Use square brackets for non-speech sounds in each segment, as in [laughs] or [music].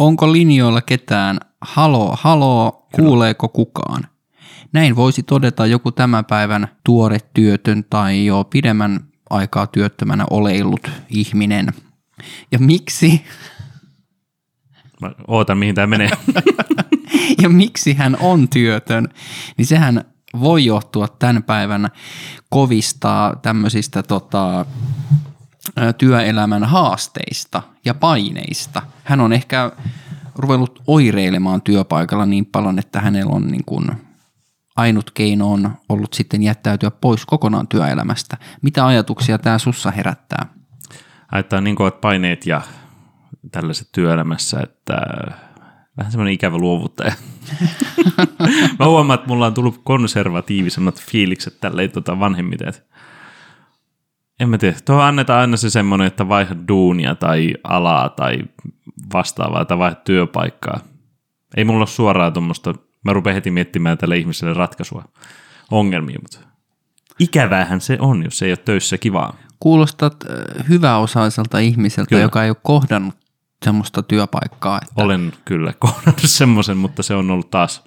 Onko linjoilla ketään? Haloo, haloo, kuuleeko kukaan? Näin voisi todeta joku tämän päivän tuore työtön tai jo pidemmän aikaa työttömänä oleillut ihminen. Ja miksi, Mä ootan, mihin tämä menee. [laughs] ja miksi hän on työtön, niin sehän voi johtua tämän päivän kovista tämmöisistä tota, työelämän haasteista ja paineista. Hän on ehkä ruvennut oireilemaan työpaikalla niin paljon, että hänellä on niin kuin ainut keino on ollut sitten jättäytyä pois kokonaan työelämästä. Mitä ajatuksia tämä sussa herättää? Haittaa niin kovat paineet ja tällaiset työelämässä, että vähän semmoinen ikävä luovuttaja. [laughs] Mä huomaan, että mulla on tullut konservatiivisemmat fiilikset tälleen tota vanhemmiten. En mä tiedä, tuohon annetaan aina se semmoinen, että vaihda duunia tai alaa tai vastaavaa tai vaihda työpaikkaa. Ei mulla ole suoraan tuommoista, mä rupean heti miettimään tälle ihmiselle ratkaisua ongelmiin, mutta ikäväähän se on, jos ei ole töissä kivaa. Kuulostat äh, hyväosaiselta ihmiseltä, Kyllä. joka ei ole kohdannut semmoista työpaikkaa. Että Olen kyllä kohdannut [laughs] semmoisen, mutta se on ollut taas,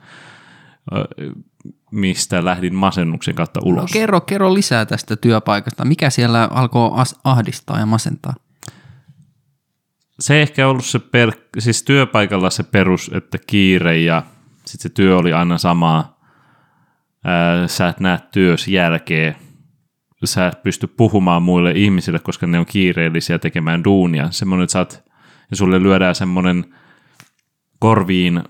mistä lähdin masennuksen kautta no, ulos. kerro, kerro lisää tästä työpaikasta. Mikä siellä alkoi ahdistaa ja masentaa? Se ehkä ollut se, per, siis työpaikalla se perus, että kiire ja sitten se työ oli aina samaa. Ää, sä et näe työs jälkeen. Sä et pysty puhumaan muille ihmisille, koska ne on kiireellisiä tekemään duunia. Semmoinen, että sä oot, ja sulle lyödään semmoinen korviin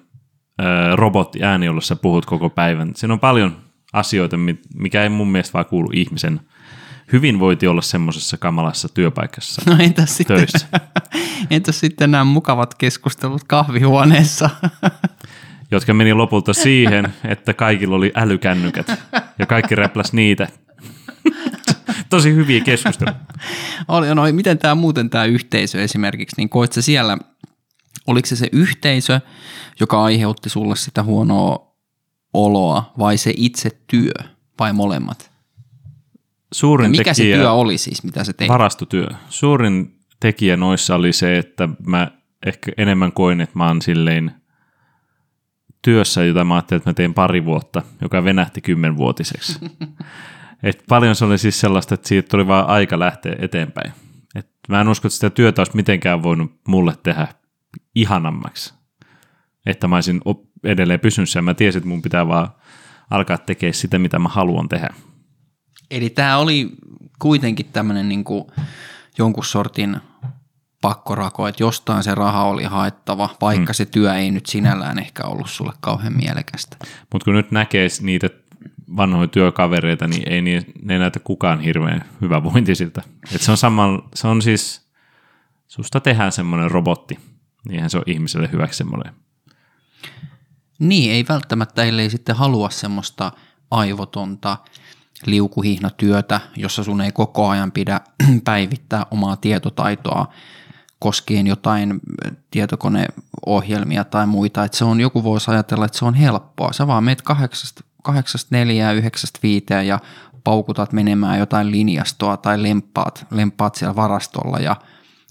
robottiääni, jolla sä puhut koko päivän. Siinä on paljon asioita, mi- mikä ei mun mielestä vaan kuulu ihmisen hyvinvointi olla semmoisessa kamalassa työpaikassa No entäs sitten, töissä. [laughs] entäs sitten nämä mukavat keskustelut kahvihuoneessa? [laughs] jotka meni lopulta siihen, että kaikilla oli älykännykät ja kaikki räpläs niitä. [laughs] Tosi hyviä keskusteluja. Oli, no, miten tämä muuten tämä yhteisö esimerkiksi, niin koit sä siellä, oliko se se yhteisö, joka aiheutti sulle sitä huonoa oloa vai se itse työ vai molemmat? Ja Suurin mikä se tekijä, työ oli siis, mitä se teit? varastotyö. Suurin tekijä noissa oli se, että mä ehkä enemmän koin, että mä oon silleen työssä, jota mä ajattelin, että mä teen pari vuotta, joka venähti kymmenvuotiseksi. [laughs] Et paljon se oli siis sellaista, että siitä tuli vaan aika lähteä eteenpäin. Et mä en usko, että sitä työtä olisi mitenkään voinut mulle tehdä ihanammaksi. Että mä olisin edelleen pysynyt siellä. Mä tiesin, että mun pitää vaan alkaa tekemään sitä, mitä mä haluan tehdä. Eli tämä oli kuitenkin tämmöinen niin jonkun sortin pakkorako, että jostain se raha oli haettava, vaikka mm. se työ ei nyt sinällään ehkä ollut sulle kauhean mielekästä. Mutta kun nyt näkee niitä vanhoja työkavereita, niin ei niin, ne näytä kukaan hirveän hyvävointisilta. Et se on sama, se on siis, susta tehdään semmoinen robotti, niinhän se on ihmiselle hyväksi semmoinen. Niin, ei välttämättä, ellei sitten halua semmoista aivotonta liukuhihnatyötä, jossa sun ei koko ajan pidä [clears throat] päivittää omaa tietotaitoa koskien jotain tietokoneohjelmia tai muita. Että se on, joku voisi ajatella, että se on helppoa. Sä vaan meet kahdeksasta, kahdeksasta neljää, yhdeksästä viiteen ja paukutat menemään jotain linjastoa tai lemppaat, lemppaat siellä varastolla ja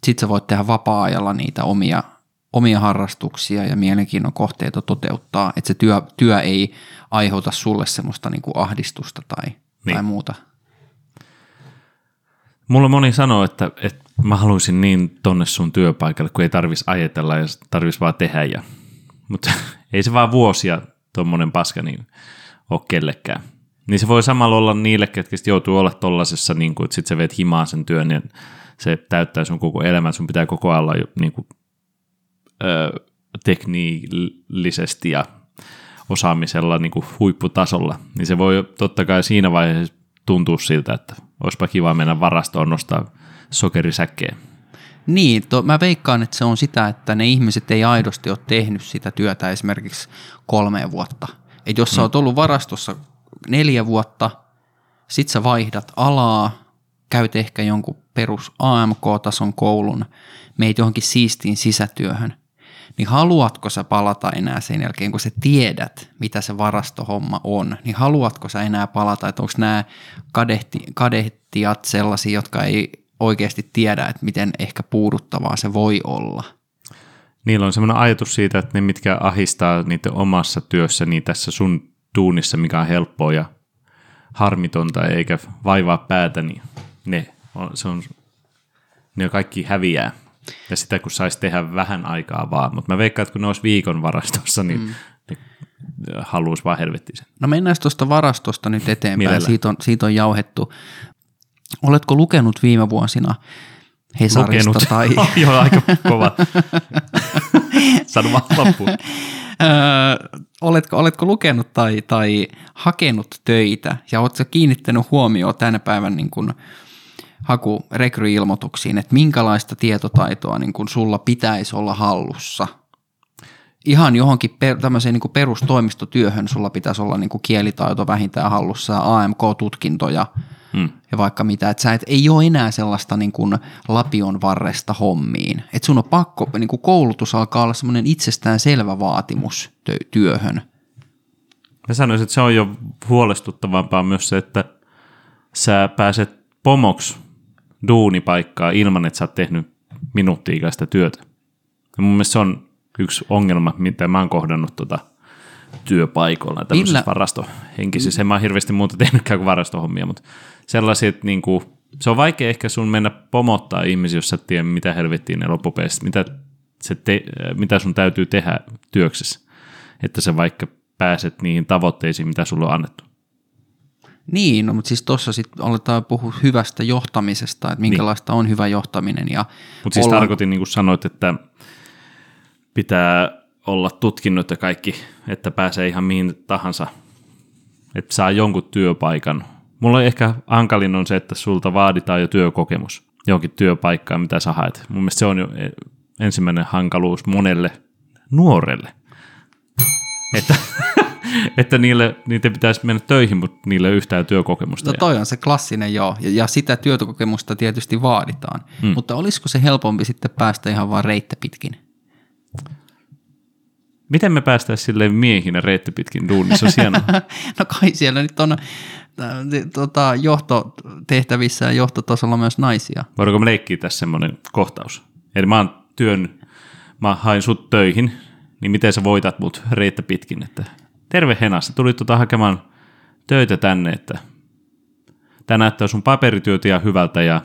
sit sä voit tehdä vapaa-ajalla niitä omia, omia harrastuksia ja mielenkiinnon kohteita toteuttaa, että se työ, työ ei aiheuta sulle semmoista niinku ahdistusta tai, niin. tai Niin. muuta. Mulla moni sanoo, että, että mä haluaisin niin tonne sun työpaikalle, kun ei tarvis ajatella ja tarvis vaan tehdä. Ja, mutta [laughs] ei se vaan vuosia tuommoinen paska niin ole kellekään. Niin se voi samalla olla niille, ketkä joutuu olla tollasessa, niin kuin, että sit sä veet himaa sen työn ja se täyttää sun koko elämän. Sun pitää koko ajan olla jo, niin kuin, ö, tekniillisesti ja osaamisella niin kuin huipputasolla. Niin se voi totta kai siinä vaiheessa tuntua siltä, että olisipa kiva mennä varastoon nostaa sokerisäkkeen. Niin, to, mä veikkaan, että se on sitä, että ne ihmiset ei aidosti ole tehnyt sitä työtä esimerkiksi kolme vuotta. Et jos sä oot ollut varastossa neljä vuotta, sit sä vaihdat alaa, käyt ehkä jonkun perus AMK-tason koulun, meet johonkin siistiin sisätyöhön, niin haluatko sä palata enää sen jälkeen, kun sä tiedät, mitä se varastohomma on, niin haluatko sä enää palata, että onko nämä kadehti, kadehtijat sellaisia, jotka ei oikeasti tiedä, että miten ehkä puuduttavaa se voi olla. niillä on semmoinen ajatus siitä, että ne mitkä ahistaa niiden omassa työssä, niin tässä sun duunissa, mikä on helppoa ja harmitonta eikä vaivaa päätä, niin ne on, se on, ne kaikki häviää. Ja sitä kun saisi tehdä vähän aikaa vaan, mutta mä veikkaan, että kun ne olisi viikon varastossa, niin mm. ne haluaisi vaan helvettiin sen. No mennään tuosta varastosta nyt eteenpäin. Mielellään. Siitä on, siitä on jauhettu. Oletko lukenut viime vuosina Hesarista Lukenut. tai... [laughs] Joo, aika kova. [laughs] Sano vaan loppuun. Öö, oletko, oletko lukenut tai, tai hakenut töitä ja oletko kiinnittänyt huomioon tänä päivän niin kuin haku rekryilmoituksiin, että minkälaista tietotaitoa niin kuin sulla pitäisi olla hallussa? Ihan johonkin per, tämmöiseen niin kuin perustoimistotyöhön sulla pitäisi olla niin kuin kielitaito vähintään hallussa, AMK-tutkintoja Hmm. ja vaikka mitä, että sä et, ei ole enää sellaista niin kuin lapion varresta hommiin. Että sun on pakko, niin kuin koulutus alkaa olla semmoinen itsestään selvä vaatimus tö- työhön. Mä sanoisin, että se on jo huolestuttavampaa myös se, että sä pääset pomoksi duunipaikkaa ilman, että sä oot tehnyt minuuttiikäistä työtä. Ja mun mielestä se on yksi ongelma, mitä mä oon kohdannut tuota työpaikoilla, tämmöisissä Millä- varastohenkisissä. En mä oon hirveästi muuta tehnytkään kuin varastohommia, mutta sellaisia, että niinku, se on vaikea ehkä sun mennä pomottaa ihmisiä, jos sä et tiedä, mitä helvettiin ne loppupeleissä, mitä, se te, mitä sun täytyy tehdä työksessä, että sä vaikka pääset niihin tavoitteisiin, mitä sulle on annettu. Niin, no, mutta siis tuossa sitten aletaan puhua hyvästä johtamisesta, että minkälaista on hyvä johtaminen. Ja Mutta siis ollaan- tarkoitin, niin kuin sanoit, että pitää olla tutkinnut ja kaikki, että pääsee ihan mihin tahansa, että saa jonkun työpaikan. Mulla on ehkä hankalin on se, että sulta vaaditaan jo työkokemus johonkin työpaikkaan, mitä sä haet. Mun mielestä se on jo e, ensimmäinen hankaluus monelle nuorelle. Että, [laughs] [laughs] että niille, niitä pitäisi mennä töihin, mutta niille ei yhtään työkokemusta. No toi on se klassinen joo, ja, ja sitä työkokemusta tietysti vaaditaan. Hmm. Mutta olisiko se helpompi sitten päästä ihan vaan reittä pitkin? Miten me päästäisiin silleen miehinä reitti pitkin duunissa? Hienoa. [laughs] no kai siellä nyt on tota, johtotehtävissä ja johtotasolla myös naisia. Voidaanko me leikkiä tässä semmoinen kohtaus? Eli mä oon työn, mä hain sut töihin, niin miten sä voitat mut reittä pitkin, että terve Henas, sä tulit tota hakemaan töitä tänne, että tää näyttää sun paperityöt ihan hyvältä ja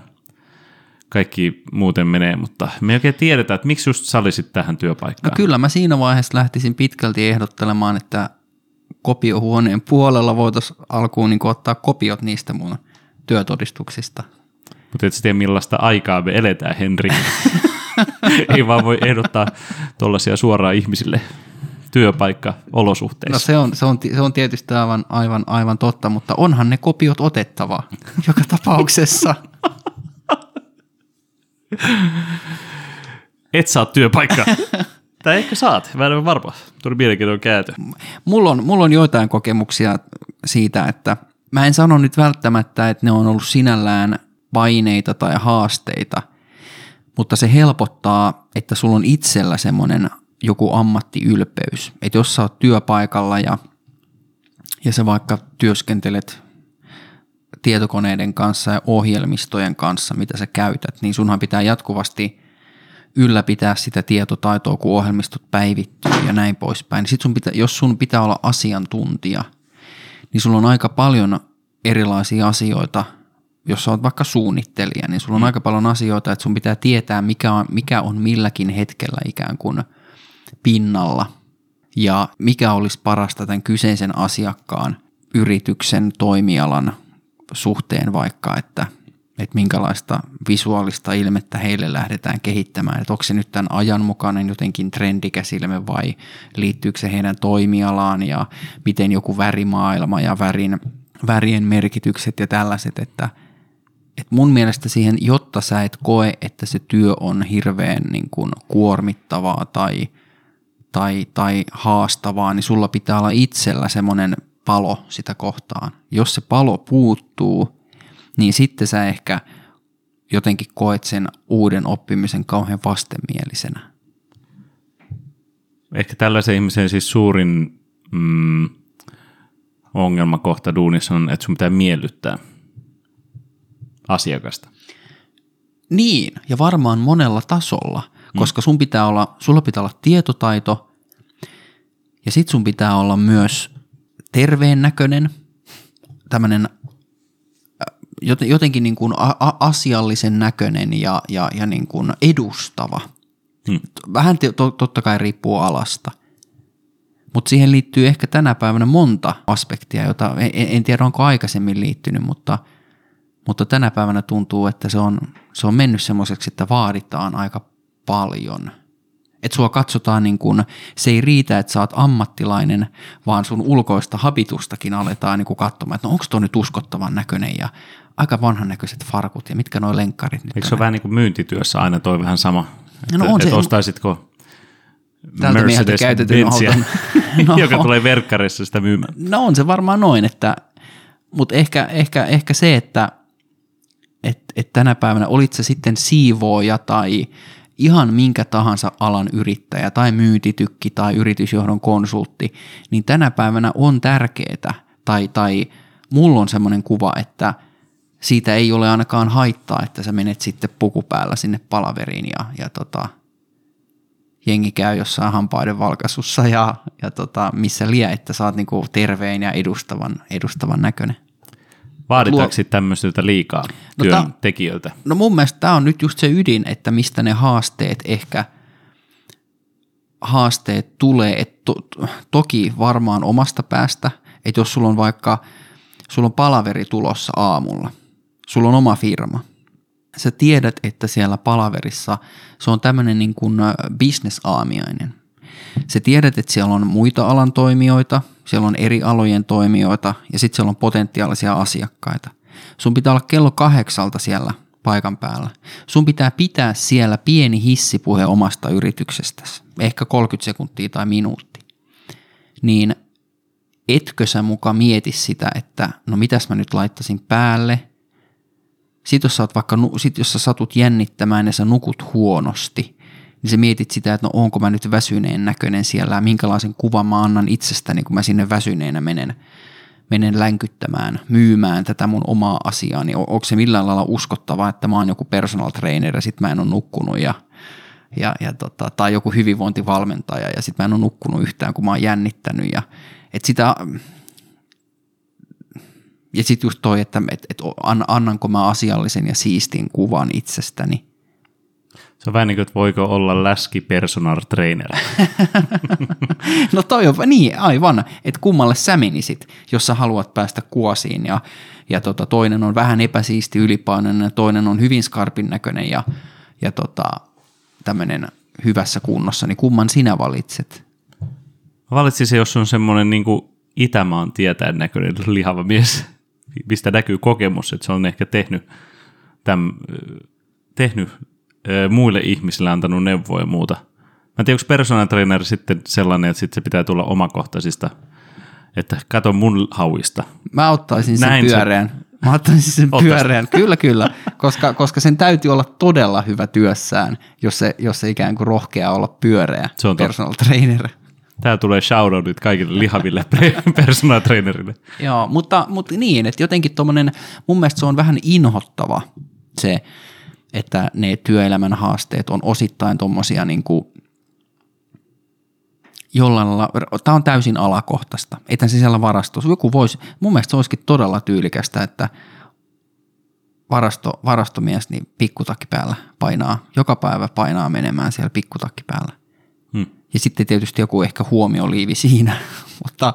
kaikki muuten menee, mutta me ei oikein tiedetä, että miksi just sä olisit tähän No työpaikkaan. kyllä mä siinä vaiheessa lähtisin pitkälti ehdottelemaan, että kopiohuoneen puolella voitaisiin alkuun niin ottaa kopiot niistä mun työtodistuksista. Mutta et sä tiedä millaista aikaa me eletään, Henri. [laughs] ei vaan voi ehdottaa tuollaisia suoraan ihmisille työpaikka-olosuhteissa. No se on, se on, se on tietysti aivan, aivan, aivan totta, mutta onhan ne kopiot otettava [laughs] joka tapauksessa. [laughs] Et saa työpaikkaa. [laughs] Tai ehkä saat, mä en ole varma. Tuli mielenkiintoinen kääntö. Mulla on, mulla on joitain kokemuksia siitä, että mä en sano nyt välttämättä, että ne on ollut sinällään paineita tai haasteita, mutta se helpottaa, että sulla on itsellä semmoinen joku ammattiylpeys. Että jos sä oot työpaikalla ja, ja sä vaikka työskentelet tietokoneiden kanssa ja ohjelmistojen kanssa, mitä sä käytät, niin sunhan pitää jatkuvasti ylläpitää sitä tietotaitoa, kun ohjelmistot päivittyy ja näin poispäin. Sitten sun pitää, jos sun pitää olla asiantuntija, niin sulla on aika paljon erilaisia asioita, jos sä oot vaikka suunnittelija, niin sulla on mm. aika paljon asioita, että sun pitää tietää, mikä on, mikä on milläkin hetkellä ikään kuin pinnalla. Ja mikä olisi parasta tämän kyseisen asiakkaan yrityksen toimialan suhteen vaikka, että, että minkälaista visuaalista ilmettä heille lähdetään kehittämään, että onko se nyt tämän ajanmukainen jotenkin trendikäs ilme vai liittyykö se heidän toimialaan ja miten joku värimaailma ja värin, värien merkitykset ja tällaiset, että, että mun mielestä siihen, jotta sä et koe, että se työ on hirveän niin kuin kuormittavaa tai, tai, tai haastavaa, niin sulla pitää olla itsellä semmoinen palo sitä kohtaan. Jos se palo puuttuu, niin sitten sä ehkä jotenkin koet sen uuden oppimisen kauhean vastenmielisenä. Ehkä tällaisen ihmisen siis suurin mm, ongelmakohta duunissa on, että sun pitää miellyttää asiakasta. Niin, ja varmaan monella tasolla, koska sun pitää olla, sulla pitää olla tietotaito, ja sit sun pitää olla myös terveen näköinen, tämmöinen jotenkin niin kuin asiallisen näköinen ja, ja, ja niin kuin edustava. Hmm. Vähän to, totta kai riippuu alasta. Mutta siihen liittyy ehkä tänä päivänä monta aspektia, jota en, en tiedä onko aikaisemmin liittynyt, mutta, mutta tänä päivänä tuntuu, että se on, se on mennyt semmoiseksi, että vaaditaan aika paljon. Että sua katsotaan niin kuin, se ei riitä, että sä oot ammattilainen, vaan sun ulkoista habitustakin aletaan niin kuin katsomaan, että no onko tuo nyt uskottavan näköinen ja aika vanhan näköiset farkut ja mitkä nuo lenkkarit nyt Eikö se ole vähän niin kuin myyntityössä aina toi vähän sama? Että, No on että se- ostaisitko Tältä mieheltä käytetyn Benzia, auton. [laughs] No. joka tulee verkkarissa sitä myymään. No on se varmaan noin, että, mutta ehkä, ehkä, ehkä se, että et, et tänä päivänä olit se sitten siivooja tai ihan minkä tahansa alan yrittäjä tai myyntitykki tai yritysjohdon konsultti, niin tänä päivänä on tärkeää tai, tai mulla on semmoinen kuva, että siitä ei ole ainakaan haittaa, että sä menet sitten puku päällä sinne palaveriin ja, ja tota, jengi käy jossain hampaiden valkaisussa ja, ja tota, missä lie, että sä oot niinku terveen ja edustavan, edustavan näköinen. Vaaditaanko Luo- tämmöisiltä liikaa No työntekijöiltä? No mun mielestä tämä on nyt just se ydin, että mistä ne haasteet ehkä haasteet tulee, että to, toki varmaan omasta päästä, että jos sulla on vaikka, sulla on palaveri tulossa aamulla, sulla on oma firma, sä tiedät, että siellä palaverissa se on tämmöinen niin kuin bisnesaamiainen. Sä tiedät, että siellä on muita alan toimijoita, siellä on eri alojen toimijoita ja sitten siellä on potentiaalisia asiakkaita. Sun pitää olla kello kahdeksalta siellä paikan päällä. Sun pitää pitää siellä pieni hissipuhe omasta yrityksestäsi, ehkä 30 sekuntia tai minuutti. Niin etkö sä muka mieti sitä, että no mitäs mä nyt laittaisin päälle – sitten jos sä, oot vaikka, sit jos sä satut jännittämään ja sä nukut huonosti, niin sä mietit sitä, että no onko mä nyt väsyneen näköinen siellä ja minkälaisen kuvan mä annan itsestäni, kun mä sinne väsyneenä menen, menen länkyttämään, myymään tätä mun omaa asiaani. O- onko se millään lailla uskottavaa, että mä oon joku personal trainer ja sit mä en ole nukkunut ja, ja, ja tota, tai joku hyvinvointivalmentaja ja sit mä en ole nukkunut yhtään, kun mä oon jännittänyt. Ja, et sitä, ja sitten just toi, että et, et an- annanko mä asiallisen ja siistin kuvan itsestäni. Se on vähän niin kuin, että voiko olla läski personal trainer. [laughs] No toi on, niin aivan, että kummalle sä menisit, jos sä haluat päästä kuosiin ja, ja tota, toinen on vähän epäsiisti ylipainoinen ja toinen on hyvin skarpin näköinen ja, ja tota, tämmöinen hyvässä kunnossa, niin kumman sinä valitset? Valitsisin, jos on semmoinen niin Itämaan tietäen näköinen lihava mies, mistä näkyy kokemus, että se on ehkä tehnyt, täm, tehnyt muille ihmisille antanut neuvoja ja muuta. Mä en tiedä, onko personal trainer sitten sellainen, että sitten se pitää tulla omakohtaisista, että kato mun hauista. Mä ottaisin sen Näin se- pyöreän. Mä ottaisin sen Ottaisit. pyöreän, kyllä kyllä, koska, koska sen täytyy olla todella hyvä työssään, jos se, jos se ikään kuin rohkeaa olla pyöreä Se on totta. personal trainer. Tää tulee shoutoutit kaikille lihaville [laughs] personal trainerille. Joo, mutta, mutta niin, että jotenkin tuommoinen, mun mielestä se on vähän inhottava se, että ne työelämän haasteet on osittain tuommoisia niin kuin jollain lailla, tämä on täysin alakohtaista, etän sisällä varastossa. Joku voisi, mun mielestä se olisikin todella tyylikästä, että varasto, varastomies niin pikkutakki päällä painaa, joka päivä painaa menemään siellä pikkutakki päällä. Hmm. Ja sitten tietysti joku ehkä huomioliivi siinä, [laughs] mutta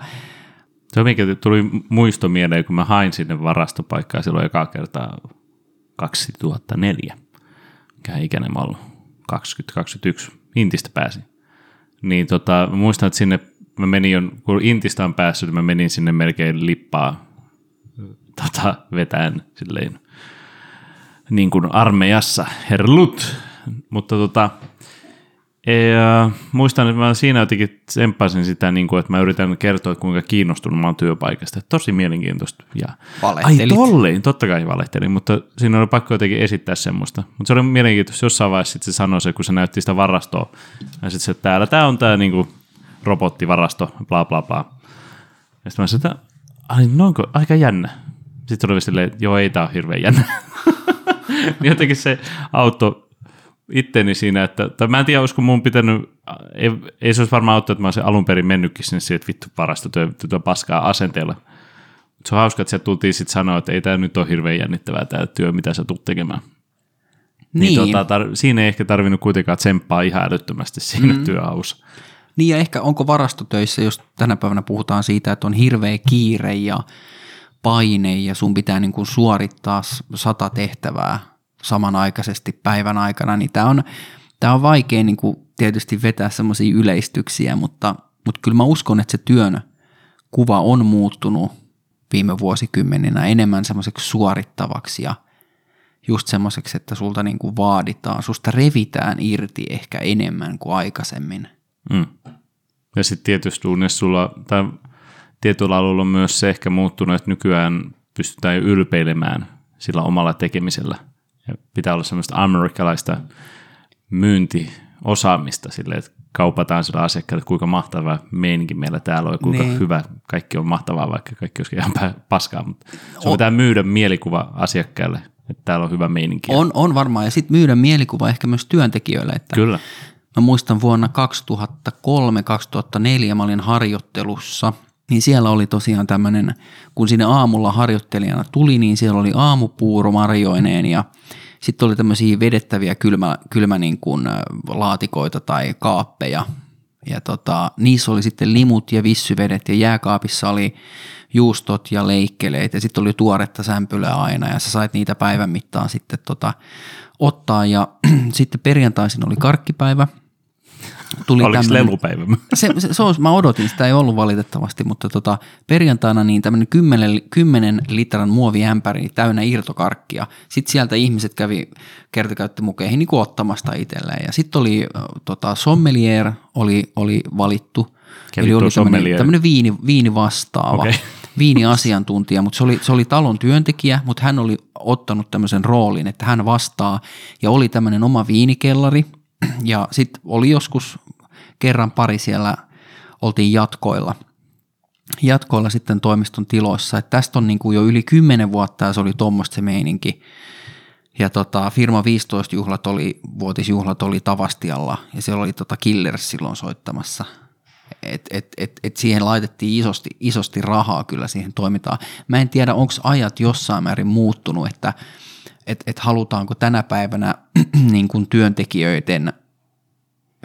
Se on mikä tuli muisto mieleen, kun mä hain sinne varastopaikkaa silloin ekaa kertaa 2004. Mikä ikäinen mä ollut? 20-21. Intistä pääsin. Niin tota, muistan, että sinne mä menin, kun Intistä on päässyt, mä menin sinne melkein lippaa tota, vetäen silleen niin kuin armeijassa, herlut. Mutta tota, ja, muistan, että mä siinä jotenkin tsemppasin sitä, niin kuin, että mä yritän kertoa, että kuinka kiinnostunut mä oon työpaikasta. Tosi mielenkiintoista. Ja, ai Valehtelit. tolleen, totta kai valehtelin, mutta siinä oli pakko jotenkin esittää semmoista. Mutta se oli mielenkiintoista, jossain vaiheessa sit se sanoi se, kun se näytti sitä varastoa. Ja sitten se, että täällä tämä on tämä niin robottivarasto, bla bla bla. Ja sitten mä sanoin, että ai, noinko, aika jännä. Sitten oli silleen, että joo, ei tämä ole hirveän jännä. [laughs] niin jotenkin se auto itteni siinä, että, tai mä en tiedä, olisiko mun pitänyt, ei, ei se olisi varmaan auttanut, että mä olisin alun perin mennytkin sinne siihen, että vittu parasta työ, työ paskaa asenteella. Mutta se on hauska, että sieltä tultiin sitten sanoa, että ei tämä nyt ole hirveän jännittävää tämä työ, mitä sä tulet tekemään. Niin. niin tota, tar- siinä ei ehkä tarvinnut kuitenkaan tsemppaa ihan älyttömästi siinä mm. työhaussa. Niin ja ehkä onko varastotöissä, jos tänä päivänä puhutaan siitä, että on hirveä kiire ja paine ja sun pitää niin kuin suorittaa sata tehtävää samanaikaisesti päivän aikana, niin tämä on, tämä on vaikea niin kuin tietysti vetää semmoisia yleistyksiä, mutta, mutta kyllä mä uskon, että se työn kuva on muuttunut viime vuosikymmeninä enemmän semmoiseksi suorittavaksi ja just semmoiseksi, että sulta niin kuin vaaditaan, susta revitään irti ehkä enemmän kuin aikaisemmin. Mm. Ja sitten tietysti sulla, tai tietyllä alueella on myös se ehkä muuttunut, että nykyään pystytään ylpeilemään sillä omalla tekemisellä. Ja pitää olla semmoista amerikkalaista myyntiosaamista sille, että kaupataan sillä asiakkaalle, että kuinka mahtava meininki meillä täällä on ja kuinka niin. hyvä kaikki on mahtavaa, vaikka kaikki olisikin ihan paskaa. Mutta se on pitää myydä mielikuva asiakkaalle, että täällä on hyvä meininki. On, on varmaan, ja sitten myydä mielikuva ehkä myös työntekijöille. Että Kyllä. Mä muistan vuonna 2003-2004 mä olin harjoittelussa, niin siellä oli tosiaan tämmöinen, kun sinne aamulla harjoittelijana tuli, niin siellä oli aamupuuro marjoineen ja sitten oli tämmöisiä vedettäviä kylmä, kylmä niin kuin laatikoita tai kaappeja. Ja tota, niissä oli sitten limut ja vissyvedet ja jääkaapissa oli juustot ja leikkeleet ja sitten oli tuoretta sämpylää aina ja sä sait niitä päivän mittaan sitten tota, ottaa ja [clears throat] sitten perjantaisin oli karkkipäivä – tuli Oliko tämmönen, lelupäivä? [laughs] Se, se, se olisi, mä odotin, sitä ei ollut valitettavasti, mutta tota, perjantaina niin tämmöinen 10, 10 litran muoviämpäri täynnä irtokarkkia. Sitten sieltä ihmiset kävi kertakäyttömukeihin niin ottamasta itselleen. Ja sitten oli tota, sommelier oli, oli valittu. Keli Eli oli tämmöinen, tämmöinen viini, viini vastaava. Okay [laughs] viiniasiantuntija, mutta se oli, se oli talon työntekijä, mutta hän oli ottanut tämmöisen roolin, että hän vastaa ja oli tämmöinen oma viinikellari – [clears throat] ja sitten oli joskus kerran pari siellä, oltiin jatkoilla, jatkoilla sitten toimiston tiloissa. Et tästä on niinku jo yli kymmenen vuotta ja se oli tuommoista se meininki. Ja tota, firma 15 juhlat oli, vuotisjuhlat oli Tavastialla ja siellä oli tota Killers silloin soittamassa. Et, et, et, et siihen laitettiin isosti, isosti rahaa kyllä siihen toimintaan. Mä en tiedä, onko ajat jossain määrin muuttunut, että et, et halutaanko tänä päivänä [clears throat] niin kuin työntekijöiden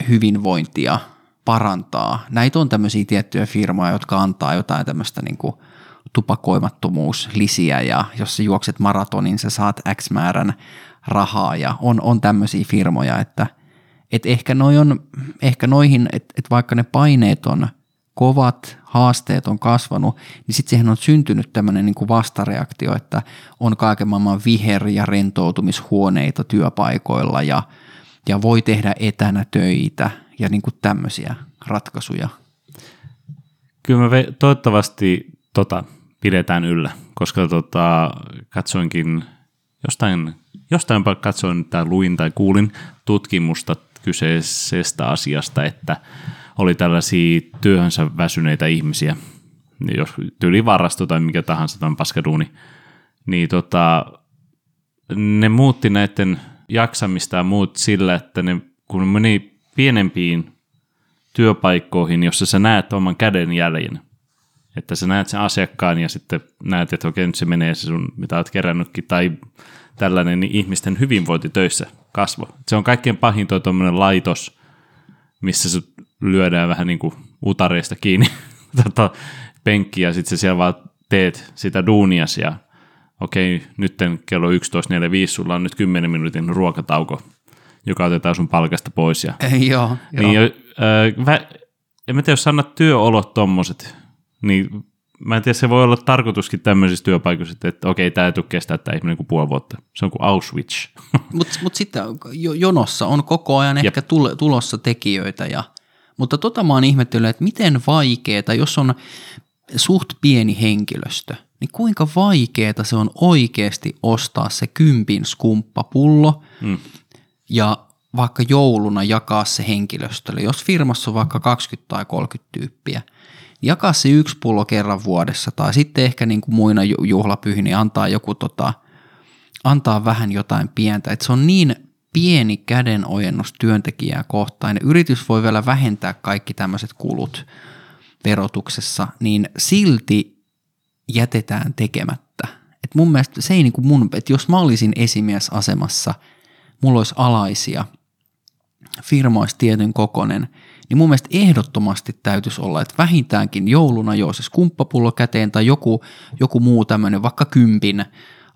hyvinvointia parantaa. Näitä on tämmöisiä tiettyjä firmoja, jotka antaa jotain tämmöistä niin kuin tupakoimattomuuslisiä ja jos sä juokset maratonin, sä saat X määrän rahaa ja on, on tämmöisiä firmoja, että et ehkä, noi on, ehkä noihin, että et vaikka ne paineet on kovat, haasteet on kasvanut, niin sitten siihen on syntynyt tämmöinen niin kuin vastareaktio, että on kaiken maailman viher- ja rentoutumishuoneita työpaikoilla ja, ja voi tehdä etänä töitä ja niin kuin tämmöisiä ratkaisuja. Kyllä me toivottavasti tota, pidetään yllä, koska tota, katsoinkin jostain, jostain katsoin tai luin tai kuulin tutkimusta kyseisestä asiasta, että oli tällaisia työhönsä väsyneitä ihmisiä, jos tyyli varasto tai mikä tahansa tämän paskaduuni, niin tota, ne muutti näiden jaksamista ja muut sillä, että ne, kun meni pienempiin työpaikkoihin, jossa sä näet oman käden jäljen, että sä näet sen asiakkaan ja sitten näet, että okei, nyt se menee se sun, mitä oot kerännytkin, tai tällainen niin ihmisten hyvinvointi töissä kasvo. Se on kaikkein pahin tuo laitos, missä se lyödään vähän niin kuin utareista kiinni [laughs] tota, penkki ja sitten siellä vaan teet sitä duunias ja okei, nyt kello 11.45 sulla on nyt 10 minuutin ruokatauko, joka otetaan sun palkasta pois. Ja, joo, niin, joo. Äh, vä, en mä tiedä, jos sanot työolot tommoset, niin mä en tiedä, se voi olla tarkoituskin tämmöisissä työpaikoissa, että, että okei, tämä ei tule kestää tämä ihminen kuin puoli vuotta. Se on kuin Auschwitz. [laughs] Mutta mut sitten jonossa on koko ajan Jep. ehkä tulossa tekijöitä ja – mutta tota mä oon ihmetellyt, että miten vaikeeta, jos on suht pieni henkilöstö, niin kuinka vaikeeta se on oikeasti ostaa se kympin skumppapullo mm. ja vaikka jouluna jakaa se henkilöstölle. Jos firmassa on vaikka 20 tai 30 tyyppiä, niin jakaa se yksi pullo kerran vuodessa tai sitten ehkä niin kuin muina juhlapyhinä niin antaa joku tota, antaa vähän jotain pientä. Että se on niin pieni kädenojennus työntekijää kohtaan. Ja yritys voi vielä vähentää kaikki tämmöiset kulut verotuksessa, niin silti jätetään tekemättä. Et mun mielestä se ei niin kuin mun, että jos mä olisin esimiesasemassa, mulla olisi alaisia, firma olisi tietyn kokonen, niin mun mielestä ehdottomasti täytyisi olla, että vähintäänkin jouluna joo se skumppapullo käteen tai joku, joku muu tämmöinen vaikka kympin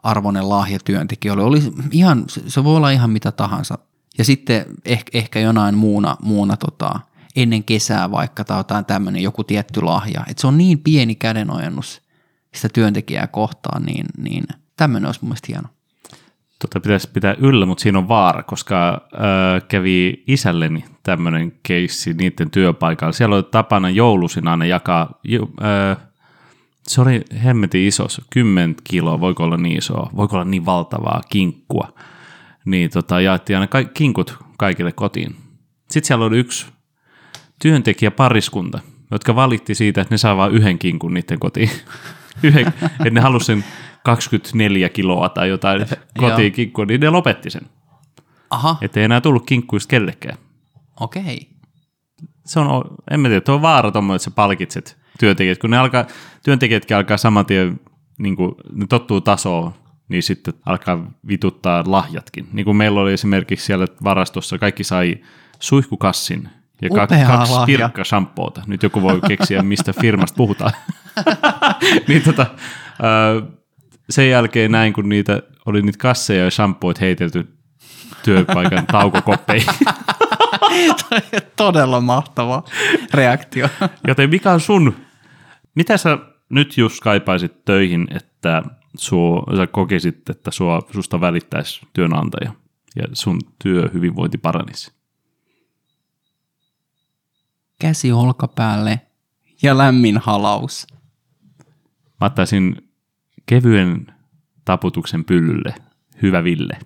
arvoinen lahja työntekijöille. Oli ihan, se voi olla ihan mitä tahansa. Ja sitten ehkä, ehkä jonain muuna, muuna tota, ennen kesää vaikka tai jotain tämmöinen joku tietty lahja. Et se on niin pieni kädenojennus sitä työntekijää kohtaan, niin, niin tämmöinen olisi mun mielestä hieno. Tota pitäisi pitää yllä, mutta siinä on vaara, koska äh, kävi isälleni tämmöinen keissi niiden työpaikalla. Siellä oli tapana joulusin aina jakaa, äh, se oli hemmetin iso, 10 kiloa, voiko olla niin iso, voiko olla niin valtavaa kinkkua. Niin tota, jaettiin aina ka- kinkut kaikille kotiin. Sitten siellä oli yksi työntekijäpariskunta, jotka valitti siitä, että ne saa vain yhden kinkun niiden kotiin. [laughs] yhden, että ne halusi sen 24 kiloa tai jotain kotiin kinkkua, niin ne lopetti sen. Aha, Että ei enää tullut kinkkuista kellekään. okei. Se on, en mä tiedä, tuo on vaara tommoinen, että sä palkitset työntekijät, kun ne alkaa, työntekijätkin alkaa saman tien, niin kuin, ne tottuu tasoon, niin sitten alkaa vituttaa lahjatkin. Niin kuin meillä oli esimerkiksi siellä varastossa, kaikki sai suihkukassin ja ka- kaksi lahja. pirkka shampoota. Nyt joku voi keksiä, mistä firmasta puhutaan. [laughs] niin tota, ö, sen jälkeen näin, kun niitä oli niitä kasseja ja shampoit heitelty työpaikan [laughs] taukokoppeihin. Todella mahtava reaktio. Joten mikä on sun, mitä sä nyt just kaipaisit töihin, että sua, sä kokisit, että sua, susta välittäisi työnantaja ja sun työhyvinvointi paranisi? Käsi olkapäälle ja lämmin halaus. Mä ottaisin kevyen taputuksen pyllylle. Hyvä Ville.